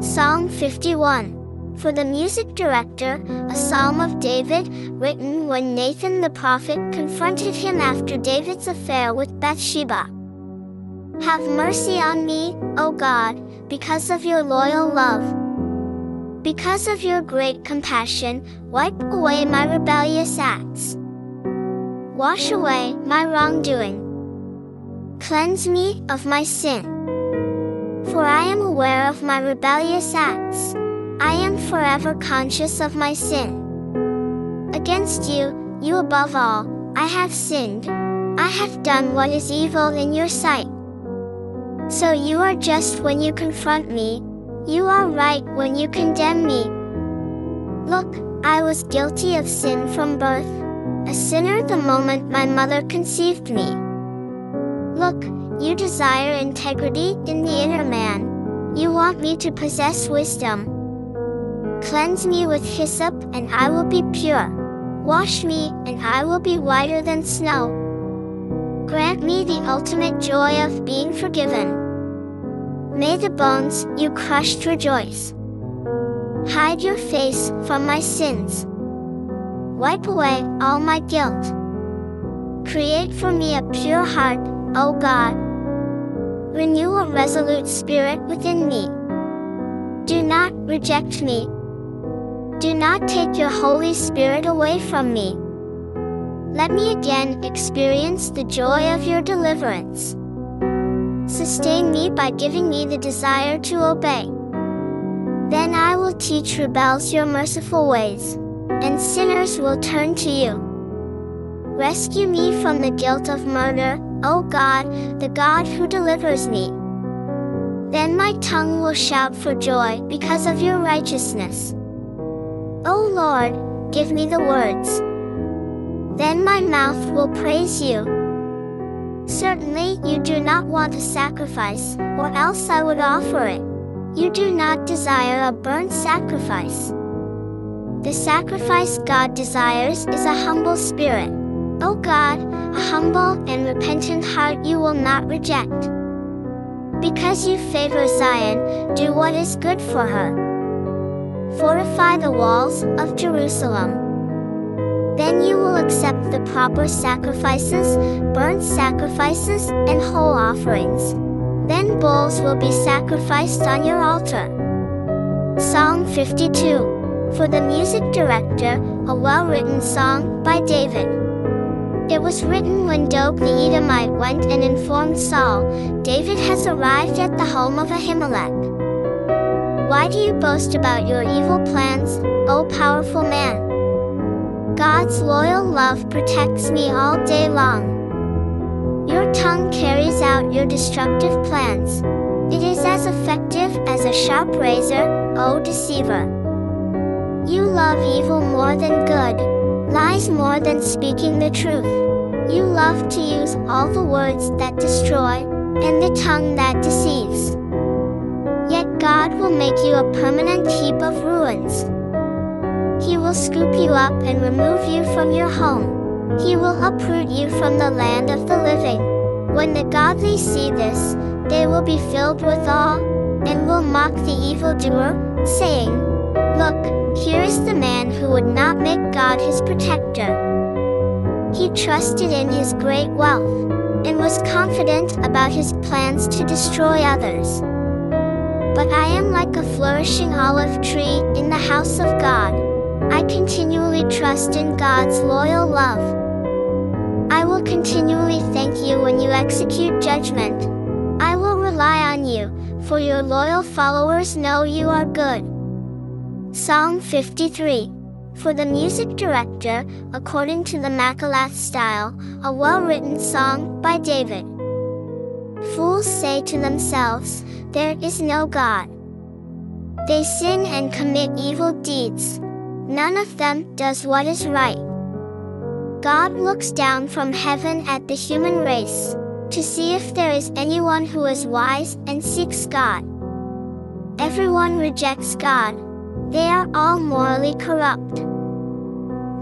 Psalm 51. For the music director, a psalm of David, written when Nathan the prophet confronted him after David's affair with Bathsheba. Have mercy on me, O God, because of your loyal love. Because of your great compassion, wipe away my rebellious acts. Wash away my wrongdoing. Cleanse me of my sin. For I am aware of my rebellious acts. I am forever conscious of my sin. Against you, you above all, I have sinned. I have done what is evil in your sight. So you are just when you confront me. You are right when you condemn me. Look, I was guilty of sin from birth, a sinner the moment my mother conceived me. Look, you desire integrity in the inner man. You want me to possess wisdom. Cleanse me with hyssop, and I will be pure. Wash me, and I will be whiter than snow. Grant me the ultimate joy of being forgiven. May the bones you crushed rejoice. Hide your face from my sins. Wipe away all my guilt. Create for me a pure heart, O God renew a resolute spirit within me. Do not reject me. Do not take your Holy Spirit away from me. Let me again experience the joy of your deliverance. Sustain me by giving me the desire to obey. Then I will teach rebels your merciful ways, and sinners will turn to you. Rescue me from the guilt of murder, O God, the God who delivers me. Then my tongue will shout for joy because of your righteousness. O Lord, give me the words. Then my mouth will praise you. Certainly you do not want a sacrifice, or else I would offer it. You do not desire a burnt sacrifice. The sacrifice God desires is a humble spirit. O God, a humble and repentant heart you will not reject. Because you favor Zion, do what is good for her. Fortify the walls of Jerusalem. Then you will accept the proper sacrifices, burnt sacrifices, and whole offerings. Then bulls will be sacrificed on your altar. Psalm 52. For the music director, a well-written song by David. It was written when Doeg the Edomite went and informed Saul, David has arrived at the home of Ahimelech. Why do you boast about your evil plans, O powerful man? God's loyal love protects me all day long. Your tongue carries out your destructive plans. It is as effective as a sharp razor, O deceiver. You love evil more than good lies more than speaking the truth. You love to use all the words that destroy, and the tongue that deceives. Yet God will make you a permanent heap of ruins. He will scoop you up and remove you from your home. He will uproot you from the land of the living. When the godly see this, they will be filled with awe, and will mock the evildoer, saying, Look, here is the man who would not make God his protector. He trusted in his great wealth and was confident about his plans to destroy others. But I am like a flourishing olive tree in the house of God. I continually trust in God's loyal love. I will continually thank you when you execute judgment. I will rely on you, for your loyal followers know you are good. Psalm 53. For the music director, according to the Machalath style, a well-written song by David. Fools say to themselves, There is no God. They sin and commit evil deeds. None of them does what is right. God looks down from heaven at the human race, to see if there is anyone who is wise and seeks God. Everyone rejects God they are all morally corrupt.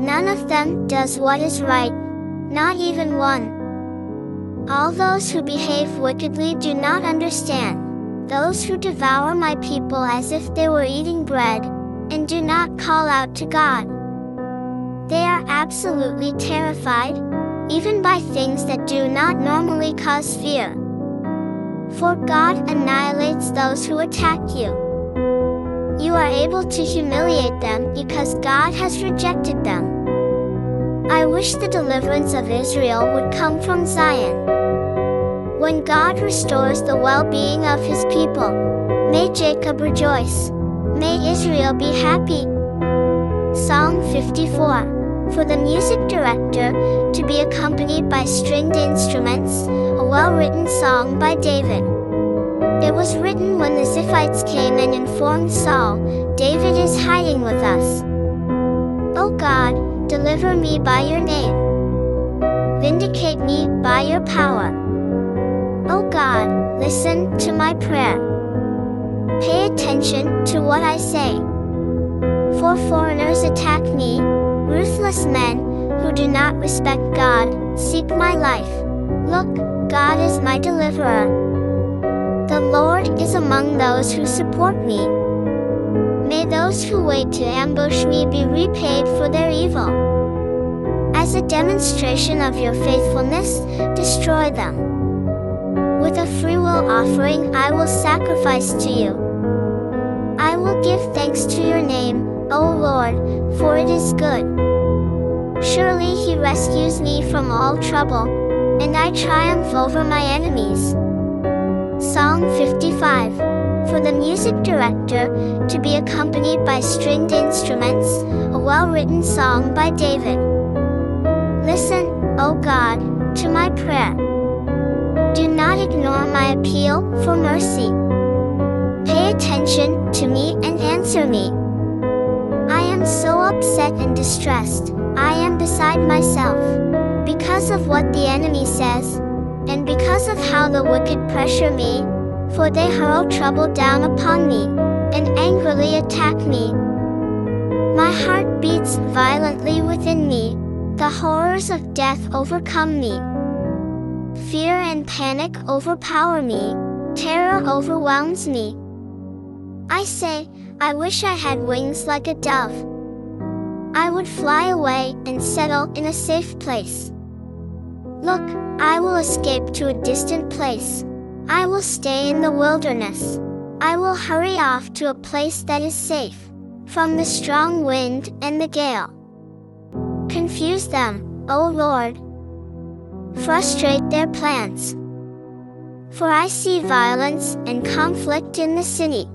None of them does what is right, not even one. All those who behave wickedly do not understand. those who devour my people as if they were eating bread, and do not call out to God. They are absolutely terrified, even by things that do not normally cause fear. For God annihilates those who attack you. You are able to humiliate them because God has rejected them. I wish the deliverance of Israel would come from Zion. When God restores the well being of his people, may Jacob rejoice, may Israel be happy. Psalm 54 For the music director, to be accompanied by stringed instruments, a well written song by David. It was written when the Ziphites came and informed Saul, David is hiding with us. O God, Deliver me by your name. Vindicate me by your power. O God, listen to my prayer. Pay attention to what I say. For foreigners attack me, ruthless men, who do not respect God, seek my life. Look, God is my deliverer. The Lord is among those who support me. May those who wait to ambush me be repaid for their evil. As a demonstration of your faithfulness, destroy them. With a freewill offering, I will sacrifice to you. I will give thanks to your name, O Lord, for it is good. Surely he rescues me from all trouble, and I triumph over my enemies. Psalm 55 for the music director, to be accompanied by stringed instruments, a well written song by David. Listen, O God, to my prayer. Do not ignore my appeal for mercy. Pay attention to me and answer me. I am so upset and distressed, I am beside myself. Because of what the enemy says, and because of how the wicked pressure me, for they hurl trouble down upon me, and angrily attack me. My heart beats violently within me, the horrors of death overcome me. Fear and panic overpower me, terror overwhelms me. I say, I wish I had wings like a dove. I would fly away and settle in a safe place. Look, I will escape to a distant place. I will stay in the wilderness. I will hurry off to a place that is safe from the strong wind and the gale. Confuse them, O Lord. Frustrate their plans. For I see violence and conflict in the city.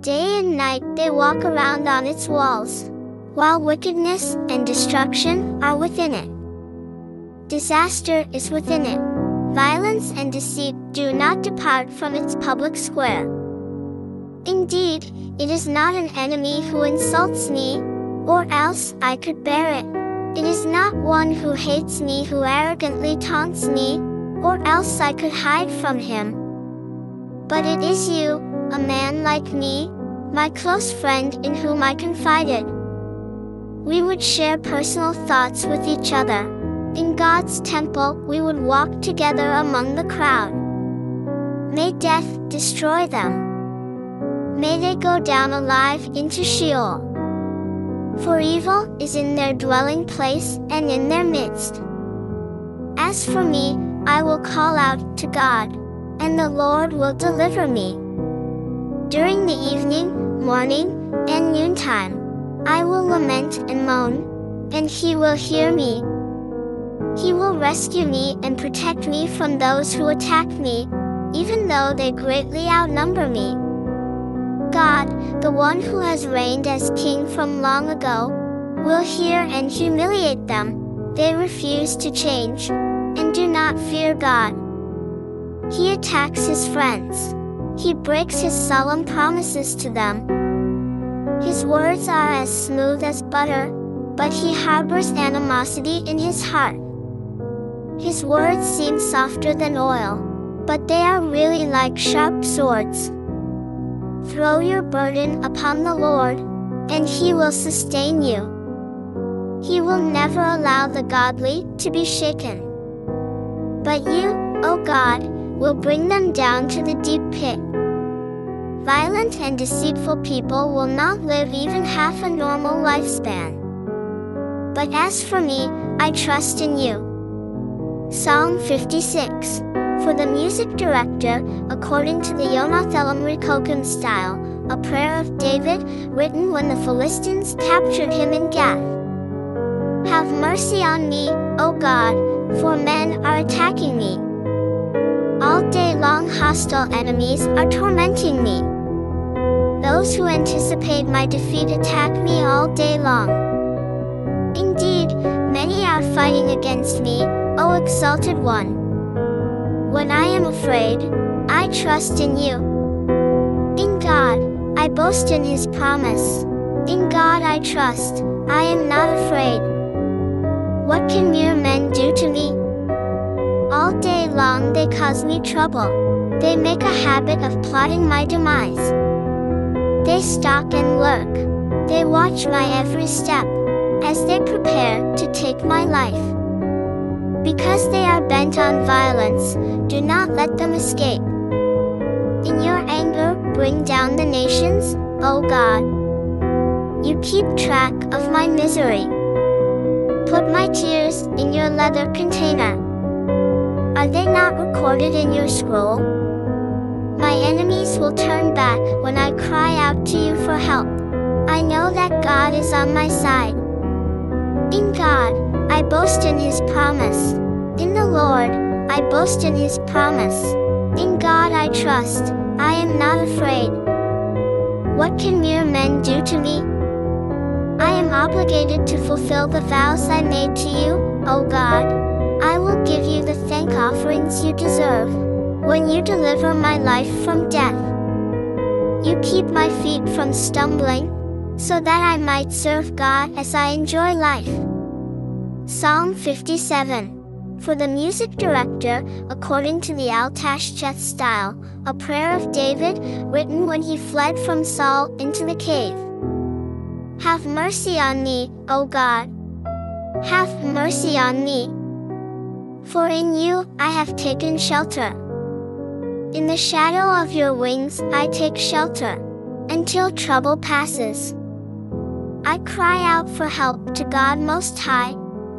Day and night they walk around on its walls, while wickedness and destruction are within it. Disaster is within it. Violence and deceit do not depart from its public square. Indeed, it is not an enemy who insults me, or else I could bear it. It is not one who hates me who arrogantly taunts me, or else I could hide from him. But it is you, a man like me, my close friend in whom I confided. We would share personal thoughts with each other. In God's temple, we would walk together among the crowd. May death destroy them. May they go down alive into Sheol. For evil is in their dwelling place and in their midst. As for me, I will call out to God, and the Lord will deliver me. During the evening, morning, and noontime, I will lament and moan, and he will hear me. He will rescue me and protect me from those who attack me, even though they greatly outnumber me. God, the one who has reigned as king from long ago, will hear and humiliate them. They refuse to change, and do not fear God. He attacks his friends. He breaks his solemn promises to them. His words are as smooth as butter, but he harbors animosity in his heart. His words seem softer than oil, but they are really like sharp swords. Throw your burden upon the Lord, and He will sustain you. He will never allow the godly to be shaken. But you, O God, will bring them down to the deep pit. Violent and deceitful people will not live even half a normal lifespan. But as for me, I trust in you. Psalm 56. For the music director, according to the Yonathelam Rekokim style, a prayer of David, written when the Philistines captured him in Gath. Have mercy on me, O God, for men are attacking me. All day long hostile enemies are tormenting me. Those who anticipate my defeat attack me all day long. Indeed, many are fighting against me, O exalted one. When I am afraid, I trust in you. In God, I boast in his promise. In God I trust, I am not afraid. What can mere men do to me? All day long they cause me trouble. They make a habit of plotting my demise. They stalk and lurk. They watch my every step, as they prepare to take my life. Because they are bent on violence, do not let them escape. In your anger, bring down the nations, O God. You keep track of my misery. Put my tears in your leather container. Are they not recorded in your scroll? My enemies will turn back when I cry out to you for help. I know that God is on my side. In God, I boast in his promise. In the Lord, I boast in his promise. In God I trust, I am not afraid. What can mere men do to me? I am obligated to fulfill the vows I made to you, O God. I will give you the thank offerings you deserve, when you deliver my life from death. You keep my feet from stumbling, so that I might serve God as I enjoy life. Psalm 57. For the music director, according to the Altashcheth style, a prayer of David, written when he fled from Saul into the cave. Have mercy on me, O God. Have mercy on me. For in you I have taken shelter. In the shadow of your wings I take shelter, until trouble passes. I cry out for help to God Most High,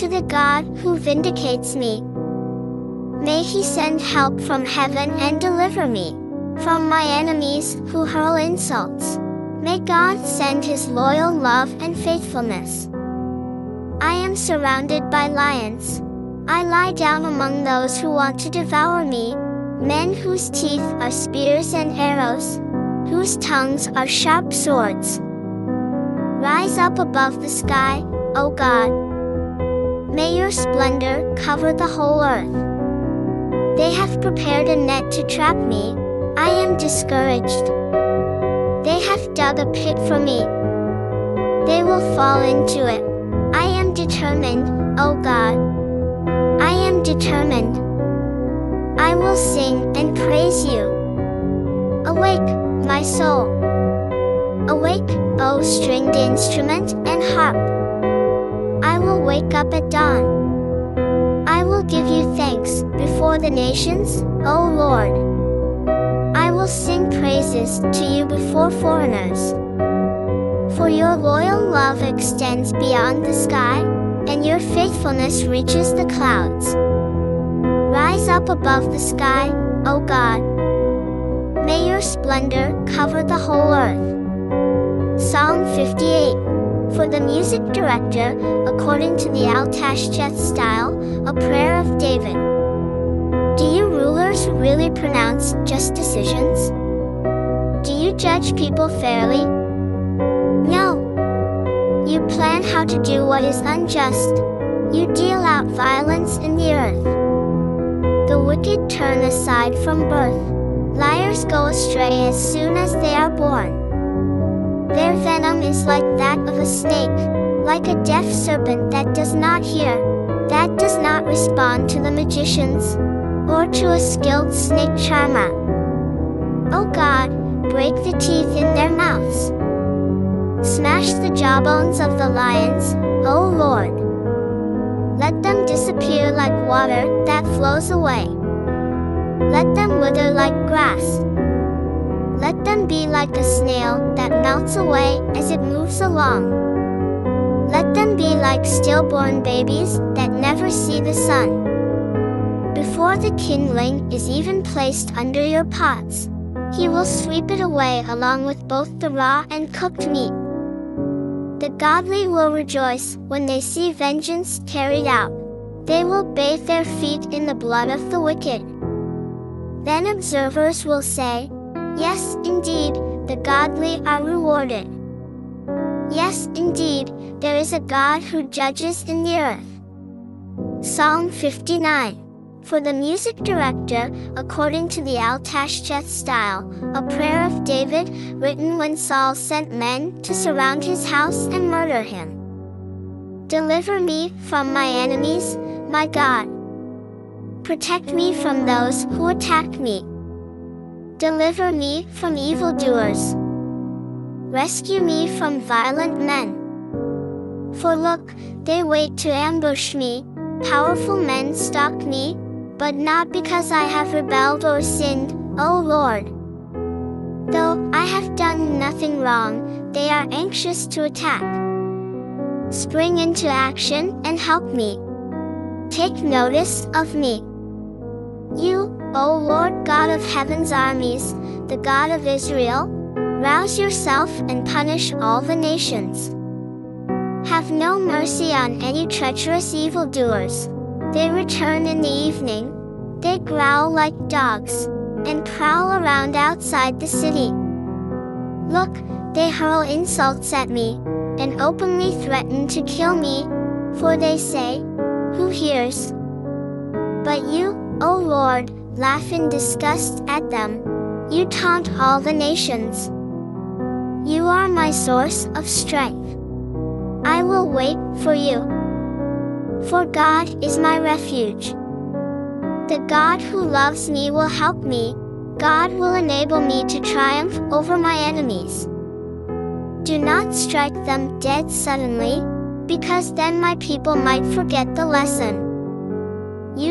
to the God who vindicates me. May He send help from heaven and deliver me from my enemies who hurl insults. May God send His loyal love and faithfulness. I am surrounded by lions. I lie down among those who want to devour me, men whose teeth are spears and arrows, whose tongues are sharp swords. Rise up above the sky, O God. May your splendor cover the whole earth. They have prepared a net to trap me. I am discouraged. They have dug a pit for me. They will fall into it. I am determined, O God. I am determined. I will sing and praise you. Awake, my soul. Awake, O stringed instrument and harp. Will wake up at dawn. I will give you thanks before the nations, O Lord. I will sing praises to you before foreigners. For your loyal love extends beyond the sky, and your faithfulness reaches the clouds. Rise up above the sky, O God. May your splendor cover the whole earth. Psalm 58. For the music director, according to the Altashcheth style, a prayer of David. Do you rulers really pronounce just decisions? Do you judge people fairly? No. You plan how to do what is unjust. You deal out violence in the earth. The wicked turn aside from birth. Liars go astray as soon as they are born. Their venom is like that of a snake, like a deaf serpent that does not hear, that does not respond to the magicians, or to a skilled snake charmer. O God, break the teeth in their mouths. Smash the jawbones of the lions, O Lord. Let them disappear like water that flows away. Let them wither like grass. Let them be like a snail that melts away as it moves along. Let them be like stillborn babies that never see the sun. Before the kindling is even placed under your pots, he will sweep it away along with both the raw and cooked meat. The godly will rejoice when they see vengeance carried out. They will bathe their feet in the blood of the wicked. Then observers will say, Yes, indeed, the godly are rewarded. Yes, indeed, there is a God who judges in the earth. Psalm 59 for the music director, according to the Altashcheth style, a prayer of David, written when Saul sent men to surround his house and murder him. Deliver me from my enemies, my God. Protect me from those who attack me. Deliver me from evildoers. Rescue me from violent men. For look, they wait to ambush me, powerful men stalk me, but not because I have rebelled or sinned, O Lord. Though I have done nothing wrong, they are anxious to attack. Spring into action and help me. Take notice of me. You, O Lord God of heaven's armies, the God of Israel, rouse yourself and punish all the nations. Have no mercy on any treacherous evildoers. They return in the evening, they growl like dogs, and prowl around outside the city. Look, they hurl insults at me, and openly threaten to kill me, for they say, Who hears? But you, O Lord, laugh in disgust at them. You taunt all the nations. You are my source of strength. I will wait for you. For God is my refuge. The God who loves me will help me. God will enable me to triumph over my enemies. Do not strike them dead suddenly, because then my people might forget the lesson.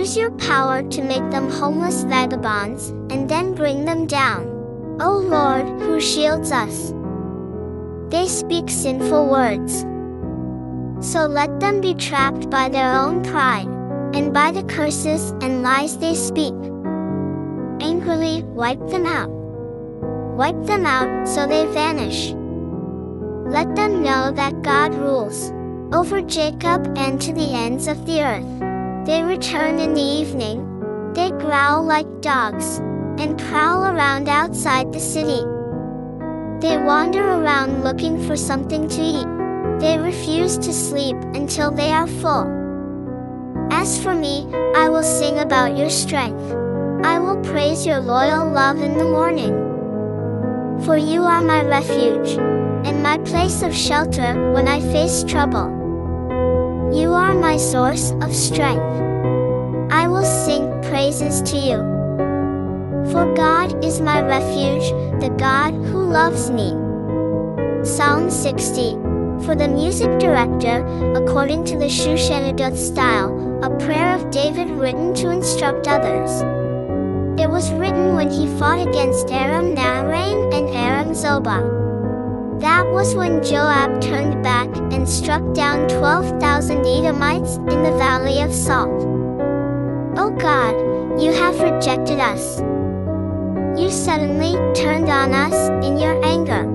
Use your power to make them homeless vagabonds, and then bring them down. O Lord, who shields us. They speak sinful words. So let them be trapped by their own pride, and by the curses and lies they speak. Angrily wipe them out. Wipe them out so they vanish. Let them know that God rules over Jacob and to the ends of the earth. They return in the evening. They growl like dogs and prowl around outside the city. They wander around looking for something to eat. They refuse to sleep until they are full. As for me, I will sing about your strength. I will praise your loyal love in the morning. For you are my refuge, and my place of shelter when I face trouble. You are my source of strength. I will sing praises to you. For God is my refuge, the God who loves me. Psalm 60 for the music director, according to the Shushanadoth style, a prayer of David written to instruct others. It was written when he fought against Aram Naharaim and Aram Zobah. That was when Joab turned back and struck down 12,000 Edomites in the valley of Salt. Oh God, you have rejected us. You suddenly turned on us in your anger.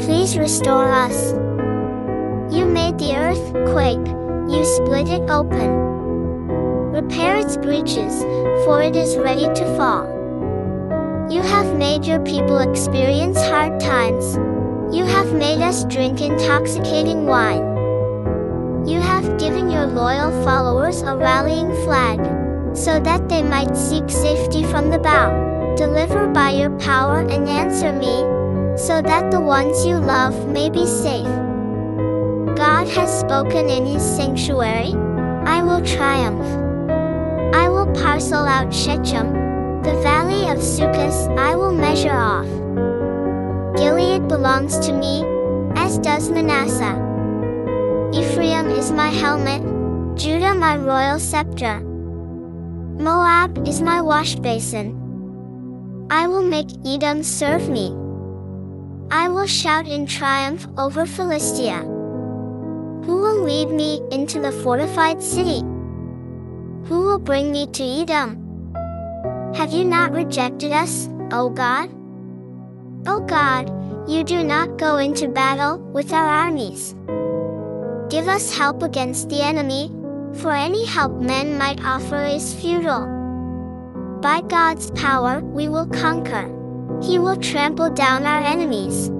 Please restore us. You made the earth quake, you split it open. Repair its breaches, for it is ready to fall. You have made your people experience hard times. You have made us drink intoxicating wine. You have given your loyal followers a rallying flag, so that they might seek safety from the bow. Deliver by your power and answer me, so that the ones you love may be safe. God has spoken in his sanctuary. I will triumph. I will parcel out Shechem, the valley of Succoth I will measure off. Gilead belongs to me, as does Manasseh. Ephraim is my helmet, Judah my royal scepter. Moab is my wash basin. I will make Edom serve me. I will shout in triumph over Philistia. Who will lead me into the fortified city? Who will bring me to Edom? Have you not rejected us, O God? O God, you do not go into battle with our armies. Give us help against the enemy, for any help men might offer is futile. By God's power we will conquer. He will trample down our enemies.